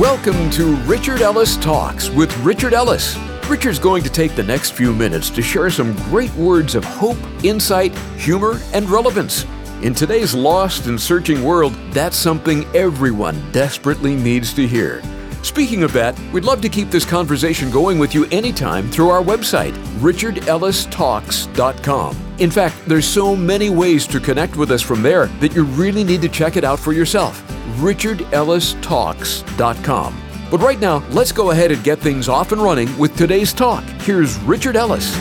Welcome to Richard Ellis Talks with Richard Ellis. Richard's going to take the next few minutes to share some great words of hope, insight, humor, and relevance. In today's lost and searching world, that's something everyone desperately needs to hear. Speaking of that, we'd love to keep this conversation going with you anytime through our website, richardellistalks.com. In fact, there's so many ways to connect with us from there that you really need to check it out for yourself. richardellistalks.com. But right now, let's go ahead and get things off and running with today's talk. Here's Richard Ellis.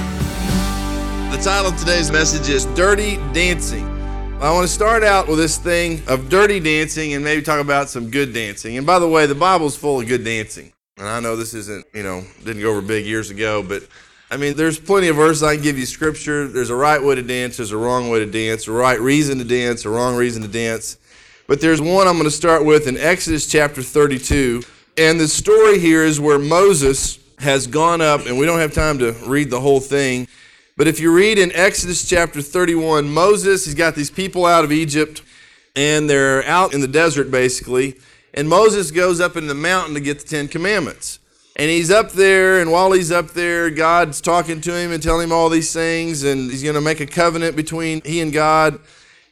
The title of today's message is Dirty Dancing. I want to start out with this thing of dirty dancing and maybe talk about some good dancing. And by the way, the Bible's full of good dancing. And I know this isn't, you know, didn't go over big years ago, but I mean, there's plenty of verses I can give you scripture. There's a right way to dance, there's a wrong way to dance, a right reason to dance, a wrong reason to dance. But there's one I'm going to start with in Exodus chapter 32. And the story here is where Moses has gone up, and we don't have time to read the whole thing. But if you read in Exodus chapter 31, Moses, he's got these people out of Egypt, and they're out in the desert basically. And Moses goes up in the mountain to get the Ten Commandments. And he's up there, and while he's up there, God's talking to him and telling him all these things, and he's going to make a covenant between he and God.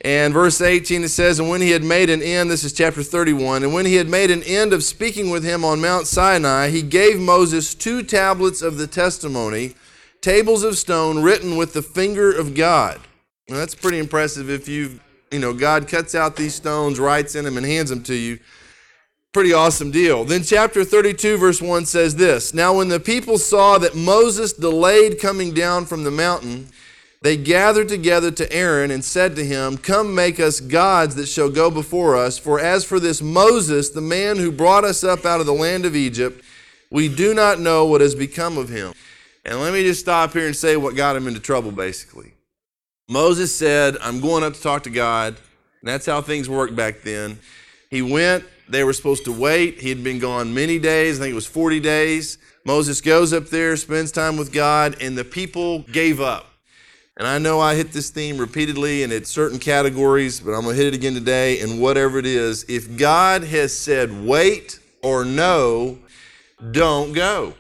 And verse 18 it says, And when he had made an end, this is chapter 31, and when he had made an end of speaking with him on Mount Sinai, he gave Moses two tablets of the testimony tables of stone written with the finger of God. Now, that's pretty impressive if you, you know, God cuts out these stones, writes in them, and hands them to you. Pretty awesome deal. Then, chapter 32, verse 1 says this Now, when the people saw that Moses delayed coming down from the mountain, they gathered together to Aaron and said to him, Come make us gods that shall go before us. For as for this Moses, the man who brought us up out of the land of Egypt, we do not know what has become of him. And let me just stop here and say what got him into trouble, basically. Moses said, I'm going up to talk to God. And that's how things worked back then. He went, they were supposed to wait. He had been gone many days, I think it was 40 days. Moses goes up there, spends time with God, and the people gave up. And I know I hit this theme repeatedly and it's certain categories, but I'm going to hit it again today. And whatever it is, if God has said wait or no, don't go.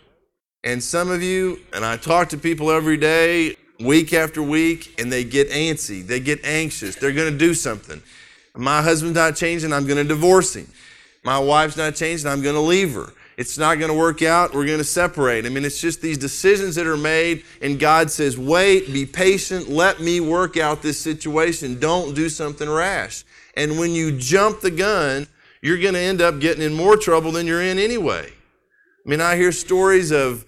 And some of you, and I talk to people every day, week after week, and they get antsy, they get anxious, they're going to do something. My husband's not changing, I'm going to divorce him. My wife's not changing, I'm going to leave her. It's not going to work out, we're going to separate. I mean, it's just these decisions that are made, and God says, wait, be patient, let me work out this situation. Don't do something rash. And when you jump the gun, you're going to end up getting in more trouble than you're in anyway. I mean, I hear stories of,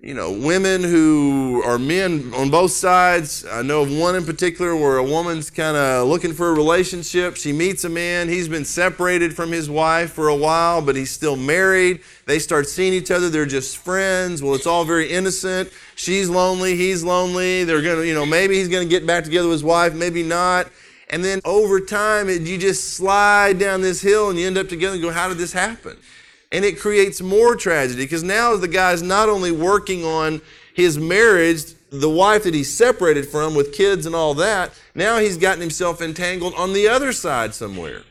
you know, women who are men on both sides. I know of one in particular where a woman's kind of looking for a relationship. She meets a man. He's been separated from his wife for a while, but he's still married. They start seeing each other. They're just friends. Well, it's all very innocent. She's lonely. He's lonely. They're going to, you know, maybe he's going to get back together with his wife, maybe not. And then over time, you just slide down this hill and you end up together and go, how did this happen? And it creates more tragedy because now the guy's not only working on his marriage, the wife that he's separated from with kids and all that, now he's gotten himself entangled on the other side somewhere.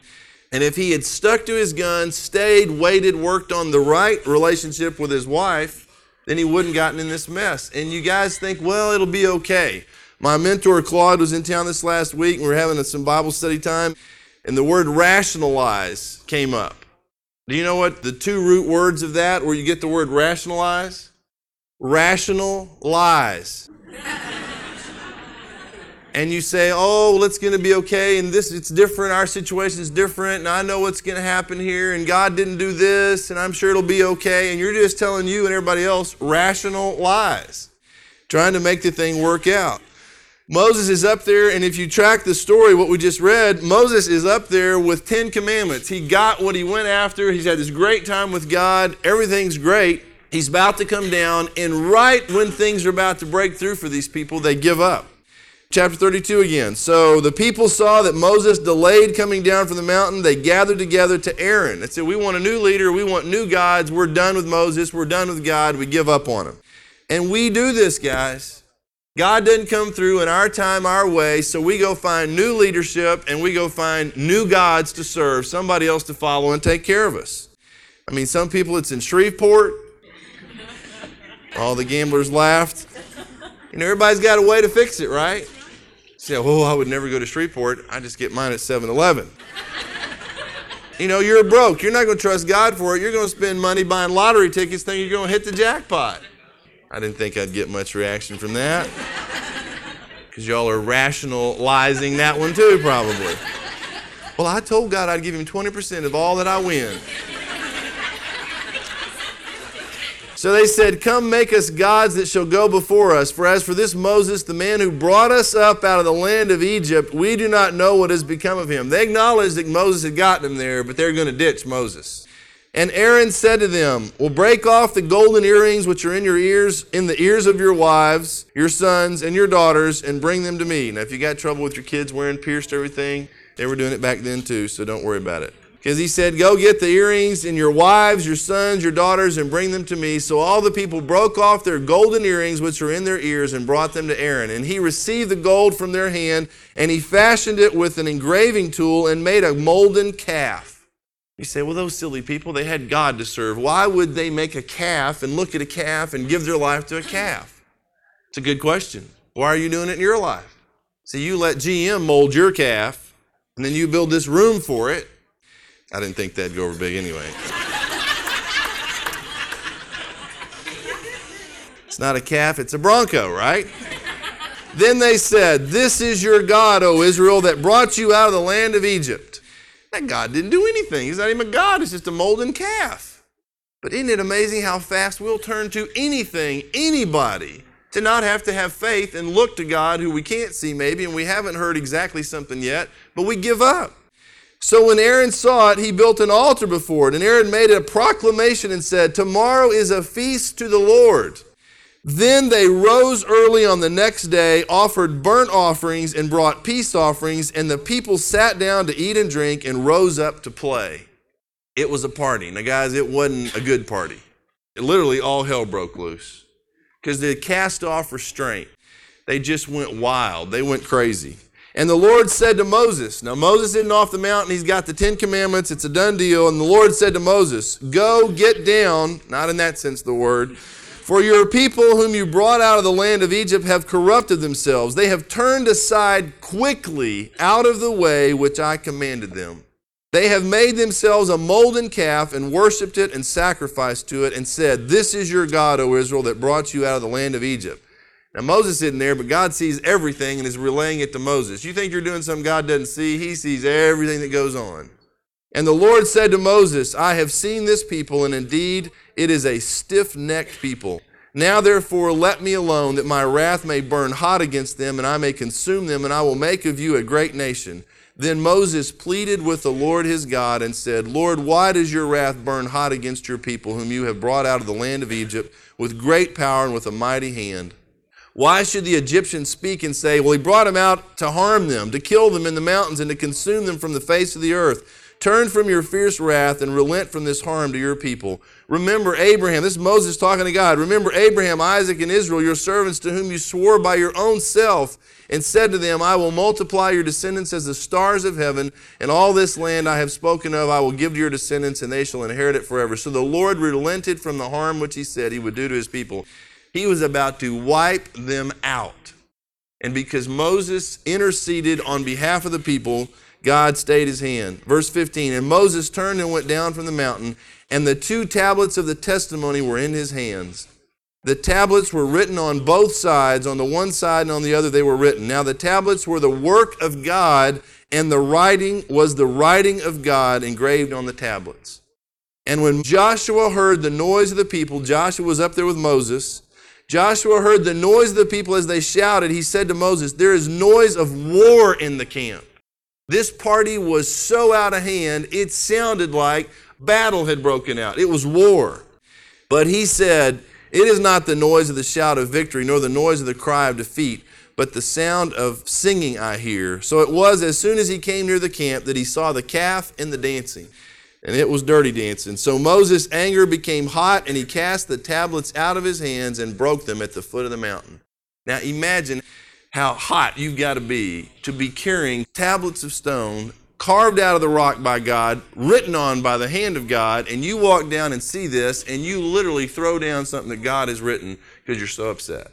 And if he had stuck to his guns, stayed, waited, worked on the right relationship with his wife, then he wouldn't gotten in this mess. And you guys think, well, it'll be okay. My mentor Claude was in town this last week, and we were having some Bible study time, and the word rationalize came up. Do you know what the two root words of that, where you get the word rationalize? Rational lies. and you say, oh, well, it's going to be okay, and this, it's different, our situation is different, and I know what's going to happen here, and God didn't do this, and I'm sure it'll be okay, and you're just telling you and everybody else rational lies, trying to make the thing work out. Moses is up there, and if you track the story, what we just read, Moses is up there with 10 commandments. He got what he went after. He's had this great time with God. Everything's great. He's about to come down, and right when things are about to break through for these people, they give up. Chapter 32 again. So the people saw that Moses delayed coming down from the mountain. They gathered together to Aaron. They said, We want a new leader. We want new gods. We're done with Moses. We're done with God. We give up on him. And we do this, guys. God didn't come through in our time, our way, so we go find new leadership and we go find new gods to serve, somebody else to follow and take care of us. I mean, some people it's in Shreveport. All the gamblers laughed. You know, everybody's got a way to fix it, right? Say, well, I would never go to Shreveport. I just get mine at 7 Eleven. You know, you're broke. You're not going to trust God for it. You're going to spend money buying lottery tickets thinking you're going to hit the jackpot. I didn't think I'd get much reaction from that. Because y'all are rationalizing that one too, probably. Well, I told God I'd give him 20% of all that I win. So they said, Come make us gods that shall go before us. For as for this Moses, the man who brought us up out of the land of Egypt, we do not know what has become of him. They acknowledged that Moses had gotten him there, but they're going to ditch Moses. And Aaron said to them, Well, break off the golden earrings which are in your ears, in the ears of your wives, your sons, and your daughters, and bring them to me. Now, if you got trouble with your kids wearing pierced everything, they were doing it back then too, so don't worry about it. Because he said, Go get the earrings and your wives, your sons, your daughters, and bring them to me. So all the people broke off their golden earrings which were in their ears and brought them to Aaron. And he received the gold from their hand, and he fashioned it with an engraving tool and made a molten calf. You say, well, those silly people, they had God to serve. Why would they make a calf and look at a calf and give their life to a calf? It's a good question. Why are you doing it in your life? See, you let GM mold your calf, and then you build this room for it, I didn't think that'd go over big anyway. it's not a calf, it's a bronco, right? then they said, This is your God, O Israel, that brought you out of the land of Egypt. That God didn't do anything. He's not even a God, it's just a molten calf. But isn't it amazing how fast we'll turn to anything, anybody, to not have to have faith and look to God who we can't see maybe, and we haven't heard exactly something yet, but we give up. So when Aaron saw it, he built an altar before it. And Aaron made a proclamation and said, Tomorrow is a feast to the Lord. Then they rose early on the next day, offered burnt offerings, and brought peace offerings, and the people sat down to eat and drink and rose up to play. It was a party. Now, guys, it wasn't a good party. It literally, all hell broke loose because they cast off restraint. They just went wild, they went crazy. And the Lord said to Moses, Now Moses isn't off the mountain, he's got the Ten Commandments, it's a done deal. And the Lord said to Moses, Go get down, not in that sense the word, for your people whom you brought out of the land of Egypt have corrupted themselves. They have turned aside quickly out of the way which I commanded them. They have made themselves a molten calf and worshipped it and sacrificed to it and said, This is your God, O Israel, that brought you out of the land of Egypt. Now, Moses isn't there, but God sees everything and is relaying it to Moses. You think you're doing something God doesn't see? He sees everything that goes on. And the Lord said to Moses, I have seen this people, and indeed it is a stiff necked people. Now, therefore, let me alone, that my wrath may burn hot against them, and I may consume them, and I will make of you a great nation. Then Moses pleaded with the Lord his God and said, Lord, why does your wrath burn hot against your people, whom you have brought out of the land of Egypt with great power and with a mighty hand? Why should the Egyptians speak and say, Well, he brought them out to harm them, to kill them in the mountains, and to consume them from the face of the earth? Turn from your fierce wrath and relent from this harm to your people. Remember Abraham. This is Moses talking to God. Remember Abraham, Isaac, and Israel, your servants to whom you swore by your own self and said to them, I will multiply your descendants as the stars of heaven, and all this land I have spoken of I will give to your descendants, and they shall inherit it forever. So the Lord relented from the harm which he said he would do to his people. He was about to wipe them out. And because Moses interceded on behalf of the people, God stayed his hand. Verse 15 And Moses turned and went down from the mountain, and the two tablets of the testimony were in his hands. The tablets were written on both sides, on the one side and on the other they were written. Now the tablets were the work of God, and the writing was the writing of God engraved on the tablets. And when Joshua heard the noise of the people, Joshua was up there with Moses. Joshua heard the noise of the people as they shouted. He said to Moses, There is noise of war in the camp. This party was so out of hand, it sounded like battle had broken out. It was war. But he said, It is not the noise of the shout of victory, nor the noise of the cry of defeat, but the sound of singing I hear. So it was as soon as he came near the camp that he saw the calf and the dancing and it was dirty dancing. So Moses' anger became hot, and he cast the tablets out of his hands and broke them at the foot of the mountain. Now imagine how hot you've got to be to be carrying tablets of stone carved out of the rock by God, written on by the hand of God, and you walk down and see this, and you literally throw down something that God has written because you're so upset.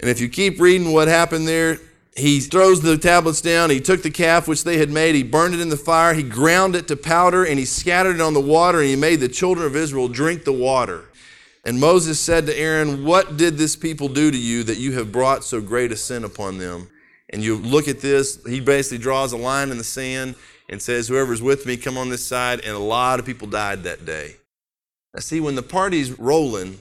And if you keep reading what happened there, he throws the tablets down. He took the calf which they had made, he burned it in the fire, he ground it to powder, and he scattered it on the water, and he made the children of Israel drink the water. And Moses said to Aaron, What did this people do to you that you have brought so great a sin upon them? And you look at this, he basically draws a line in the sand and says, Whoever's with me, come on this side. And a lot of people died that day. Now, see, when the party's rolling,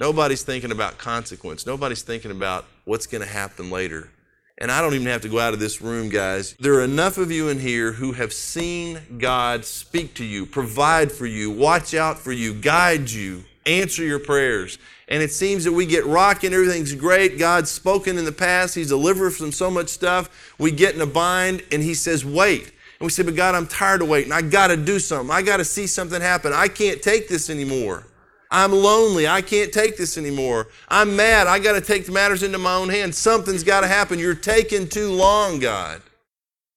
nobody's thinking about consequence. Nobody's thinking about what's going to happen later. And I don't even have to go out of this room, guys. There are enough of you in here who have seen God speak to you, provide for you, watch out for you, guide you, answer your prayers. And it seems that we get rocking, everything's great. God's spoken in the past, He's delivered from so much stuff. We get in a bind, and He says, Wait. And we say, But God, I'm tired of waiting. I got to do something. I got to see something happen. I can't take this anymore. I'm lonely. I can't take this anymore. I'm mad. I got to take the matters into my own hands. Something's got to happen. You're taking too long, God.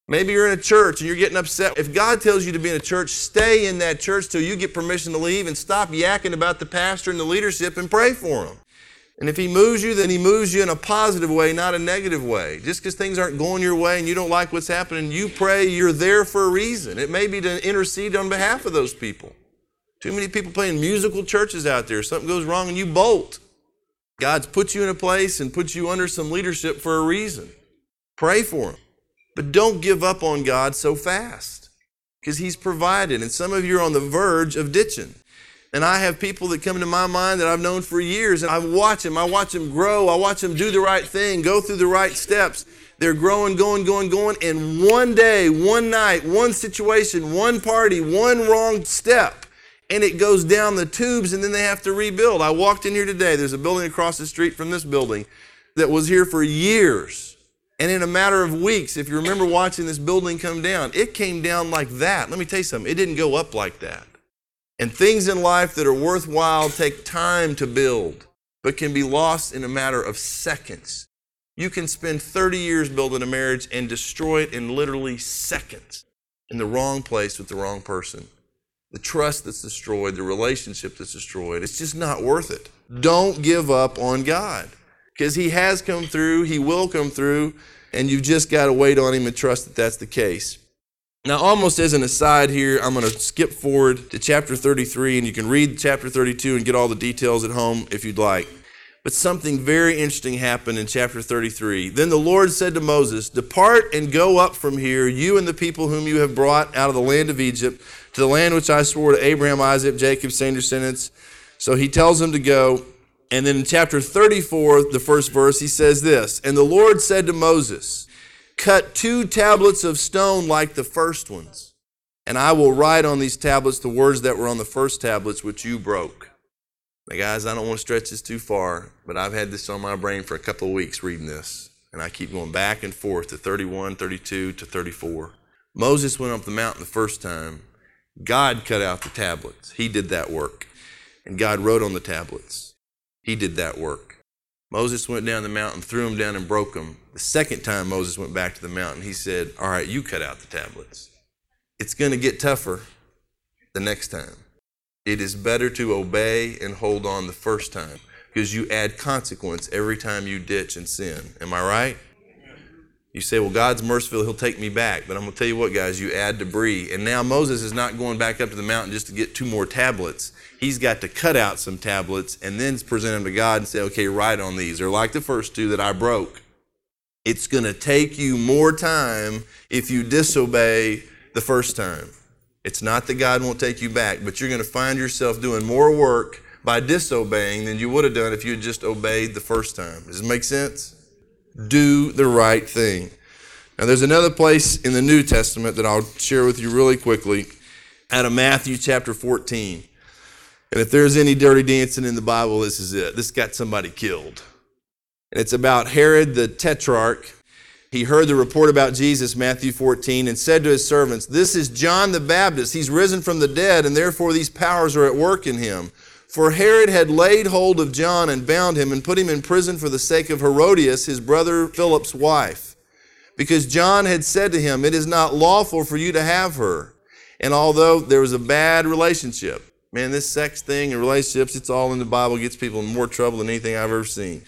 Maybe you're in a church and you're getting upset. If God tells you to be in a church, stay in that church till you get permission to leave and stop yakking about the pastor and the leadership and pray for them. And if He moves you, then He moves you in a positive way, not a negative way. Just because things aren't going your way and you don't like what's happening, you pray, you're there for a reason. It may be to intercede on behalf of those people. Too many people playing musical churches out there. Something goes wrong and you bolt. God's put you in a place and put you under some leadership for a reason. Pray for Him. But don't give up on God so fast because He's provided. And some of you are on the verge of ditching. And I have people that come into my mind that I've known for years, and I watch them. I watch them grow. I watch them do the right thing, go through the right steps. They're growing, going, going, going. And one day, one night, one situation, one party, one wrong step, and it goes down the tubes and then they have to rebuild. I walked in here today. There's a building across the street from this building that was here for years. And in a matter of weeks, if you remember watching this building come down, it came down like that. Let me tell you something, it didn't go up like that. And things in life that are worthwhile take time to build, but can be lost in a matter of seconds. You can spend 30 years building a marriage and destroy it in literally seconds in the wrong place with the wrong person the trust that's destroyed, the relationship that's destroyed. It's just not worth it. Don't give up on God because He has come through, He will come through, and you've just got to wait on Him and trust that that's the case. Now, almost as an aside here, I'm going to skip forward to chapter 33, and you can read chapter 32 and get all the details at home if you'd like. But something very interesting happened in chapter 33. Then the Lord said to Moses, Depart and go up from here, you and the people whom you have brought out of the land of Egypt to the land which I swore to Abraham, Isaac, Jacob, saying descendants. So he tells them to go. And then in chapter 34, the first verse, he says this And the Lord said to Moses, Cut two tablets of stone like the first ones, and I will write on these tablets the words that were on the first tablets which you broke. Now, guys, I don't want to stretch this too far, but I've had this on my brain for a couple of weeks reading this. And I keep going back and forth to 31, 32, to 34. Moses went up the mountain the first time, God cut out the tablets. He did that work. And God wrote on the tablets. He did that work. Moses went down the mountain, threw them down, and broke them. The second time Moses went back to the mountain, he said, All right, you cut out the tablets. It's going to get tougher the next time. It is better to obey and hold on the first time because you add consequence every time you ditch and sin. Am I right? You say, well, God's merciful, He'll take me back. But I'm going to tell you what, guys, you add debris. And now Moses is not going back up to the mountain just to get two more tablets. He's got to cut out some tablets and then present them to God and say, okay, write on these. They're like the first two that I broke. It's going to take you more time if you disobey the first time. It's not that God won't take you back, but you're going to find yourself doing more work by disobeying than you would have done if you had just obeyed the first time. Does it make sense? Do the right thing. Now, there's another place in the New Testament that I'll share with you really quickly out of Matthew chapter 14. And if there's any dirty dancing in the Bible, this is it. This got somebody killed. And it's about Herod the Tetrarch. He heard the report about Jesus, Matthew 14, and said to his servants, This is John the Baptist. He's risen from the dead, and therefore these powers are at work in him. For Herod had laid hold of John and bound him and put him in prison for the sake of Herodias, his brother Philip's wife. because John had said to him, It is not lawful for you to have her. And although there was a bad relationship, man, this sex thing and relationships, it's all in the Bible, gets people in more trouble than anything I've ever seen.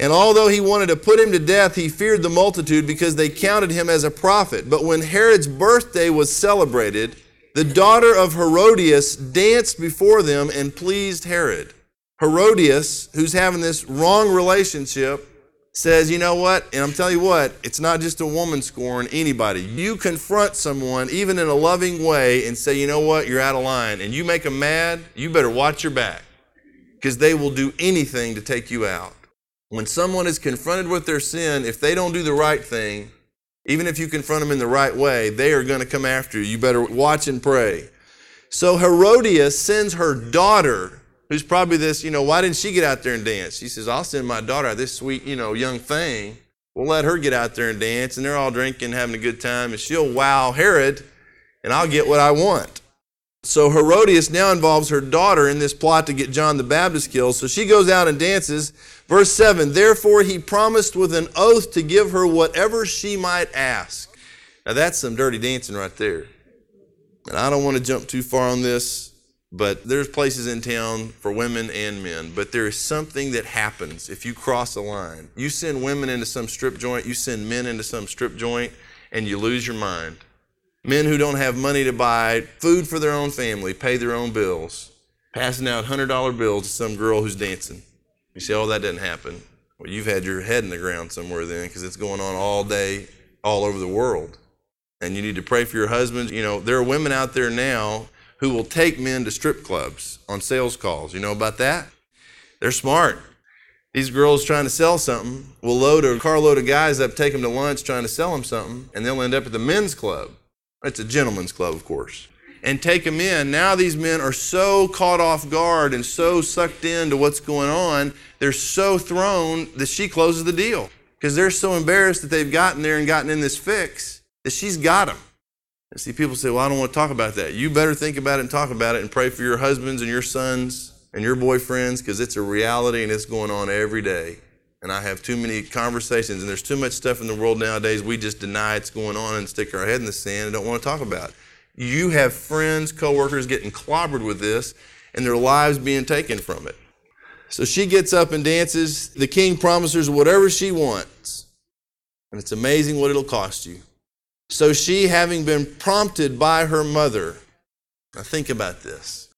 And although he wanted to put him to death, he feared the multitude because they counted him as a prophet. But when Herod's birthday was celebrated, the daughter of Herodias danced before them and pleased Herod. Herodias, who's having this wrong relationship, says, You know what? And I'm telling you what, it's not just a woman scorn anybody. You confront someone, even in a loving way, and say, You know what? You're out of line. And you make them mad, you better watch your back because they will do anything to take you out. When someone is confronted with their sin, if they don't do the right thing, even if you confront them in the right way, they are going to come after you. You better watch and pray. So Herodias sends her daughter who's probably this, you know, why didn't she get out there and dance? She says, I'll send my daughter, this sweet, you know, young thing. We'll let her get out there and dance, and they're all drinking, having a good time, and she'll wow Herod, and I'll get what I want. So Herodias now involves her daughter in this plot to get John the Baptist killed. So she goes out and dances. Verse 7 Therefore he promised with an oath to give her whatever she might ask. Now that's some dirty dancing right there. And I don't want to jump too far on this but there's places in town for women and men. But there is something that happens if you cross a line. You send women into some strip joint, you send men into some strip joint, and you lose your mind. Men who don't have money to buy food for their own family, pay their own bills, passing out $100 bills to some girl who's dancing. You say, oh, that didn't happen. Well, you've had your head in the ground somewhere then because it's going on all day, all over the world. And you need to pray for your husbands. You know, there are women out there now who will take men to strip clubs on sales calls. You know about that? They're smart. These girls trying to sell something will load a carload of guys up, take them to lunch trying to sell them something, and they'll end up at the men's club. It's a gentleman's club, of course. And take them in. Now these men are so caught off guard and so sucked into what's going on, they're so thrown that she closes the deal because they're so embarrassed that they've gotten there and gotten in this fix that she's got them. And see, people say, well, I don't want to talk about that. You better think about it and talk about it and pray for your husbands and your sons and your boyfriends because it's a reality and it's going on every day. And I have too many conversations, and there's too much stuff in the world nowadays we just deny it's going on and stick our head in the sand and don't want to talk about. You have friends, coworkers getting clobbered with this and their lives being taken from it. So she gets up and dances. The king promises whatever she wants. And it's amazing what it'll cost you. So she, having been prompted by her mother, now think about this.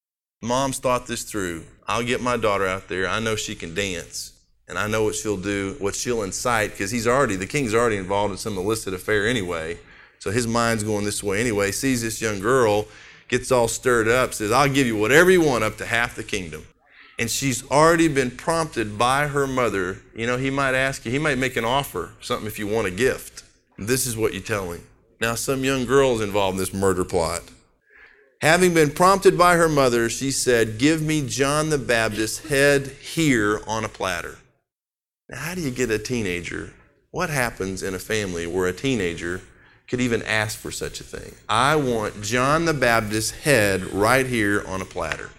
Mom's thought this through. I'll get my daughter out there. I know she can dance. And I know what she'll do, what she'll incite, because he's already, the king's already involved in some illicit affair anyway. So his mind's going this way anyway. Sees this young girl, gets all stirred up, says, I'll give you whatever you want up to half the kingdom. And she's already been prompted by her mother. You know, he might ask you, he might make an offer, something if you want a gift. This is what you tell him. Now, some young girl is involved in this murder plot. Having been prompted by her mother, she said, Give me John the Baptist's head here on a platter. Now, how do you get a teenager? What happens in a family where a teenager could even ask for such a thing? I want John the Baptist's head right here on a platter.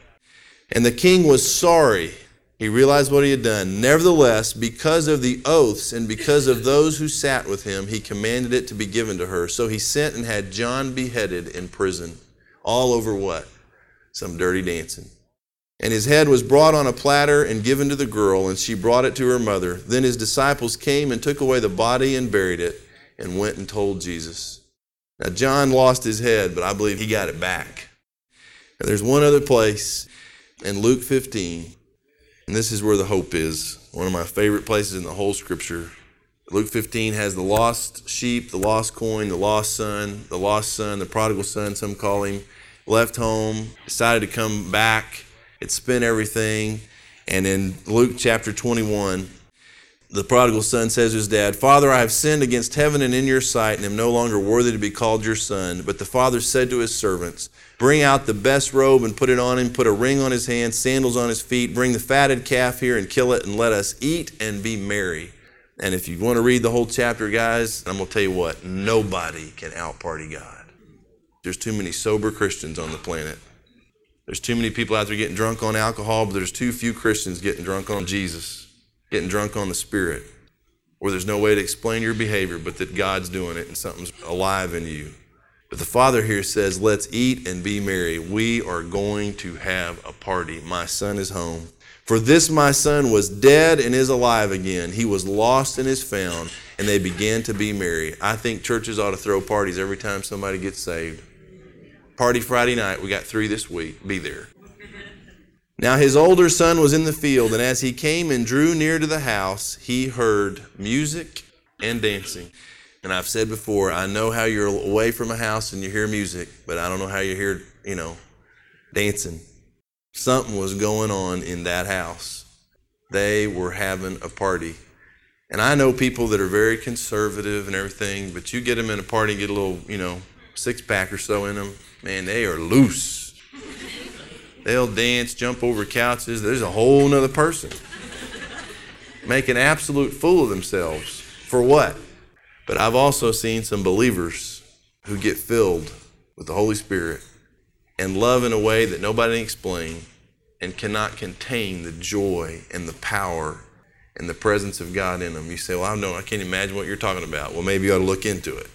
And the king was sorry he realized what he had done. Nevertheless, because of the oaths and because of those who sat with him, he commanded it to be given to her. So he sent and had John beheaded in prison. All over what? Some dirty dancing. And his head was brought on a platter and given to the girl, and she brought it to her mother. Then his disciples came and took away the body and buried it, and went and told Jesus. Now, John lost his head, but I believe he got it back. And there's one other place in Luke 15 and this is where the hope is. One of my favorite places in the whole scripture. Luke 15 has the lost sheep, the lost coin, the lost son, the lost son, the prodigal son, some call him, left home, decided to come back. It spent everything. And in Luke chapter 21, the prodigal son says to his dad, Father, I have sinned against heaven and in your sight, and am no longer worthy to be called your son. But the father said to his servants, Bring out the best robe and put it on him, put a ring on his hand, sandals on his feet, bring the fatted calf here and kill it, and let us eat and be merry. And if you want to read the whole chapter, guys, I'm going to tell you what nobody can outparty God. There's too many sober Christians on the planet. There's too many people out there getting drunk on alcohol, but there's too few Christians getting drunk on Jesus, getting drunk on the Spirit. or there's no way to explain your behavior, but that God's doing it and something's alive in you. But the Father here says, Let's eat and be merry. We are going to have a party. My son is home. For this my son was dead and is alive again. He was lost and is found. And they began to be merry. I think churches ought to throw parties every time somebody gets saved. Party Friday night. We got three this week. Be there. Now his older son was in the field, and as he came and drew near to the house, he heard music and dancing. And I've said before, I know how you're away from a house and you hear music, but I don't know how you hear, you know, dancing. Something was going on in that house. They were having a party. And I know people that are very conservative and everything, but you get them in a party get a little, you know, six pack or so in them, man, they are loose. They'll dance, jump over couches. There's a whole nother person. Make an absolute fool of themselves. For what? But I've also seen some believers who get filled with the Holy Spirit and love in a way that nobody can explain and cannot contain the joy and the power and the presence of God in them. You say, Well, I don't know. I can't imagine what you're talking about. Well, maybe you ought to look into it.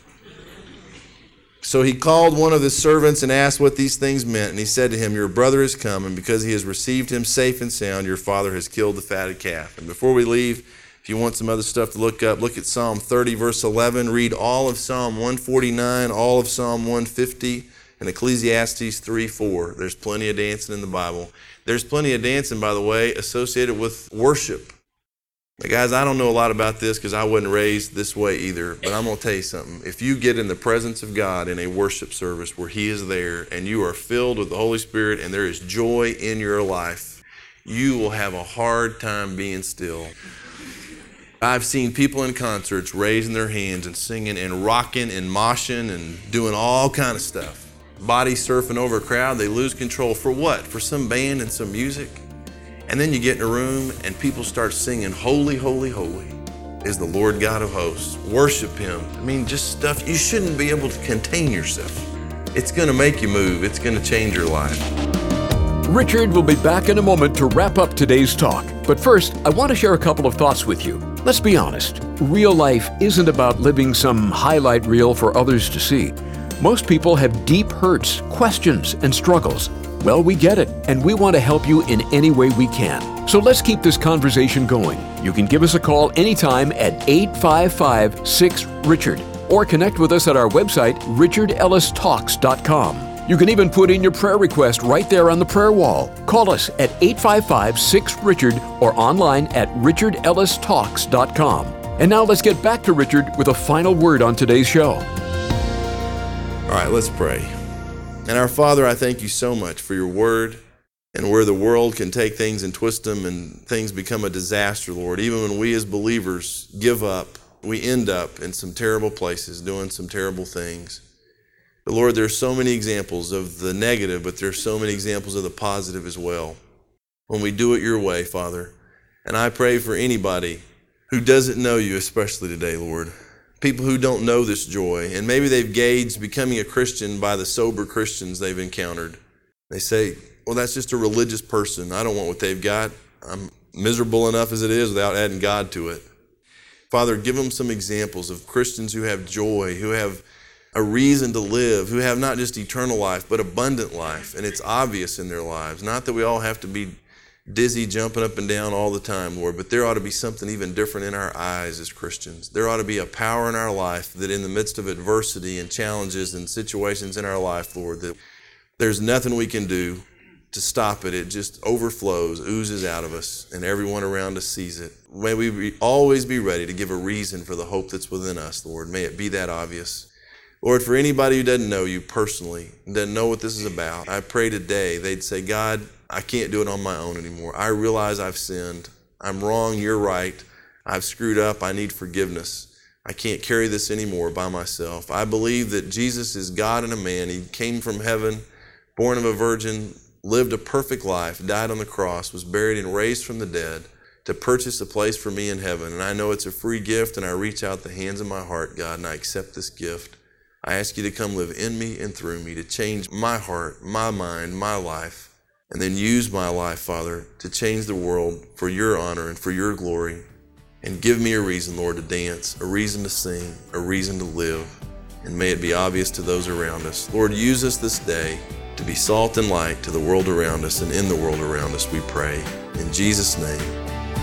So he called one of his servants and asked what these things meant. And he said to him, Your brother has come, and because he has received him safe and sound, your father has killed the fatted calf. And before we leave, if you want some other stuff to look up, look at Psalm 30, verse 11. Read all of Psalm 149, all of Psalm 150, and Ecclesiastes 3 4. There's plenty of dancing in the Bible. There's plenty of dancing, by the way, associated with worship. Guys, I don't know a lot about this because I wasn't raised this way either, but I'm going to tell you something. If you get in the presence of God in a worship service where He is there and you are filled with the Holy Spirit and there is joy in your life, you will have a hard time being still. I've seen people in concerts raising their hands and singing and rocking and moshing and doing all kind of stuff. Body surfing over a crowd, they lose control. For what? For some band and some music? And then you get in a room and people start singing, Holy, Holy, Holy is the Lord God of hosts. Worship Him. I mean, just stuff you shouldn't be able to contain yourself. It's going to make you move, it's going to change your life. Richard will be back in a moment to wrap up today's talk. But first, I want to share a couple of thoughts with you. Let's be honest real life isn't about living some highlight reel for others to see. Most people have deep hurts, questions, and struggles. Well, we get it, and we want to help you in any way we can. So let's keep this conversation going. You can give us a call anytime at 855 6 Richard or connect with us at our website, richardellistalks.com. You can even put in your prayer request right there on the prayer wall. Call us at 855 6 Richard or online at richardellistalks.com. And now let's get back to Richard with a final word on today's show. All right, let's pray. And our Father, I thank you so much for your word and where the world can take things and twist them and things become a disaster, Lord. Even when we as believers give up, we end up in some terrible places doing some terrible things. But Lord, there's so many examples of the negative, but there's so many examples of the positive as well. When we do it your way, Father. And I pray for anybody who doesn't know you, especially today, Lord people who don't know this joy, and maybe they've gauged becoming a Christian by the sober Christians they've encountered. They say, well, that's just a religious person. I don't want what they've got. I'm miserable enough as it is without adding God to it. Father, give them some examples of Christians who have joy, who have a reason to live, who have not just eternal life, but abundant life. And it's obvious in their lives. Not that we all have to be dizzy, jumping up and down all the time, Lord, but there ought to be something even different in our eyes as Christians. There ought to be a power in our life that in the midst of adversity and challenges and situations in our life, Lord, that there's nothing we can do to stop it. It just overflows, oozes out of us, and everyone around us sees it. May we be, always be ready to give a reason for the hope that's within us, Lord. May it be that obvious. Lord, for anybody who doesn't know you personally, doesn't know what this is about, I pray today they'd say, God, I can't do it on my own anymore. I realize I've sinned. I'm wrong. You're right. I've screwed up. I need forgiveness. I can't carry this anymore by myself. I believe that Jesus is God and a man. He came from heaven, born of a virgin, lived a perfect life, died on the cross, was buried and raised from the dead to purchase a place for me in heaven. And I know it's a free gift, and I reach out the hands of my heart, God, and I accept this gift. I ask you to come live in me and through me, to change my heart, my mind, my life and then use my life, Father, to change the world for your honor and for your glory. And give me a reason, Lord, to dance, a reason to sing, a reason to live. And may it be obvious to those around us. Lord, use us this day to be salt and light to the world around us and in the world around us, we pray. In Jesus' name,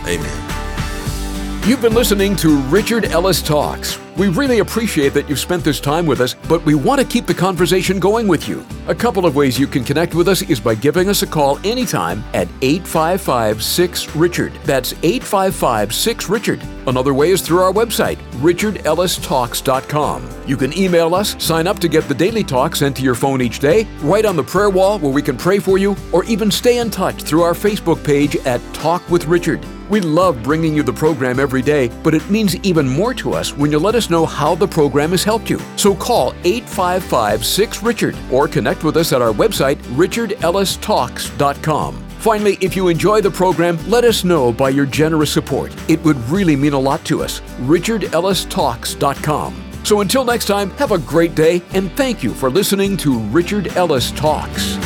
amen. You've been listening to Richard Ellis Talks. We really appreciate that you've spent this time with us, but we want to keep the conversation going with you. A couple of ways you can connect with us is by giving us a call anytime at 855 6 Richard. That's 855 6 Richard. Another way is through our website, richardellistalks.com. You can email us, sign up to get the daily talk sent to your phone each day, write on the prayer wall where we can pray for you, or even stay in touch through our Facebook page at Talk with Richard. We love bringing you the program every day, but it means even more to us when you let us know how the program has helped you. So call 855 6 Richard or connect with us at our website, richardellistalks.com. Finally, if you enjoy the program, let us know by your generous support. It would really mean a lot to us. richardellistalks.com. So until next time, have a great day and thank you for listening to Richard Ellis Talks.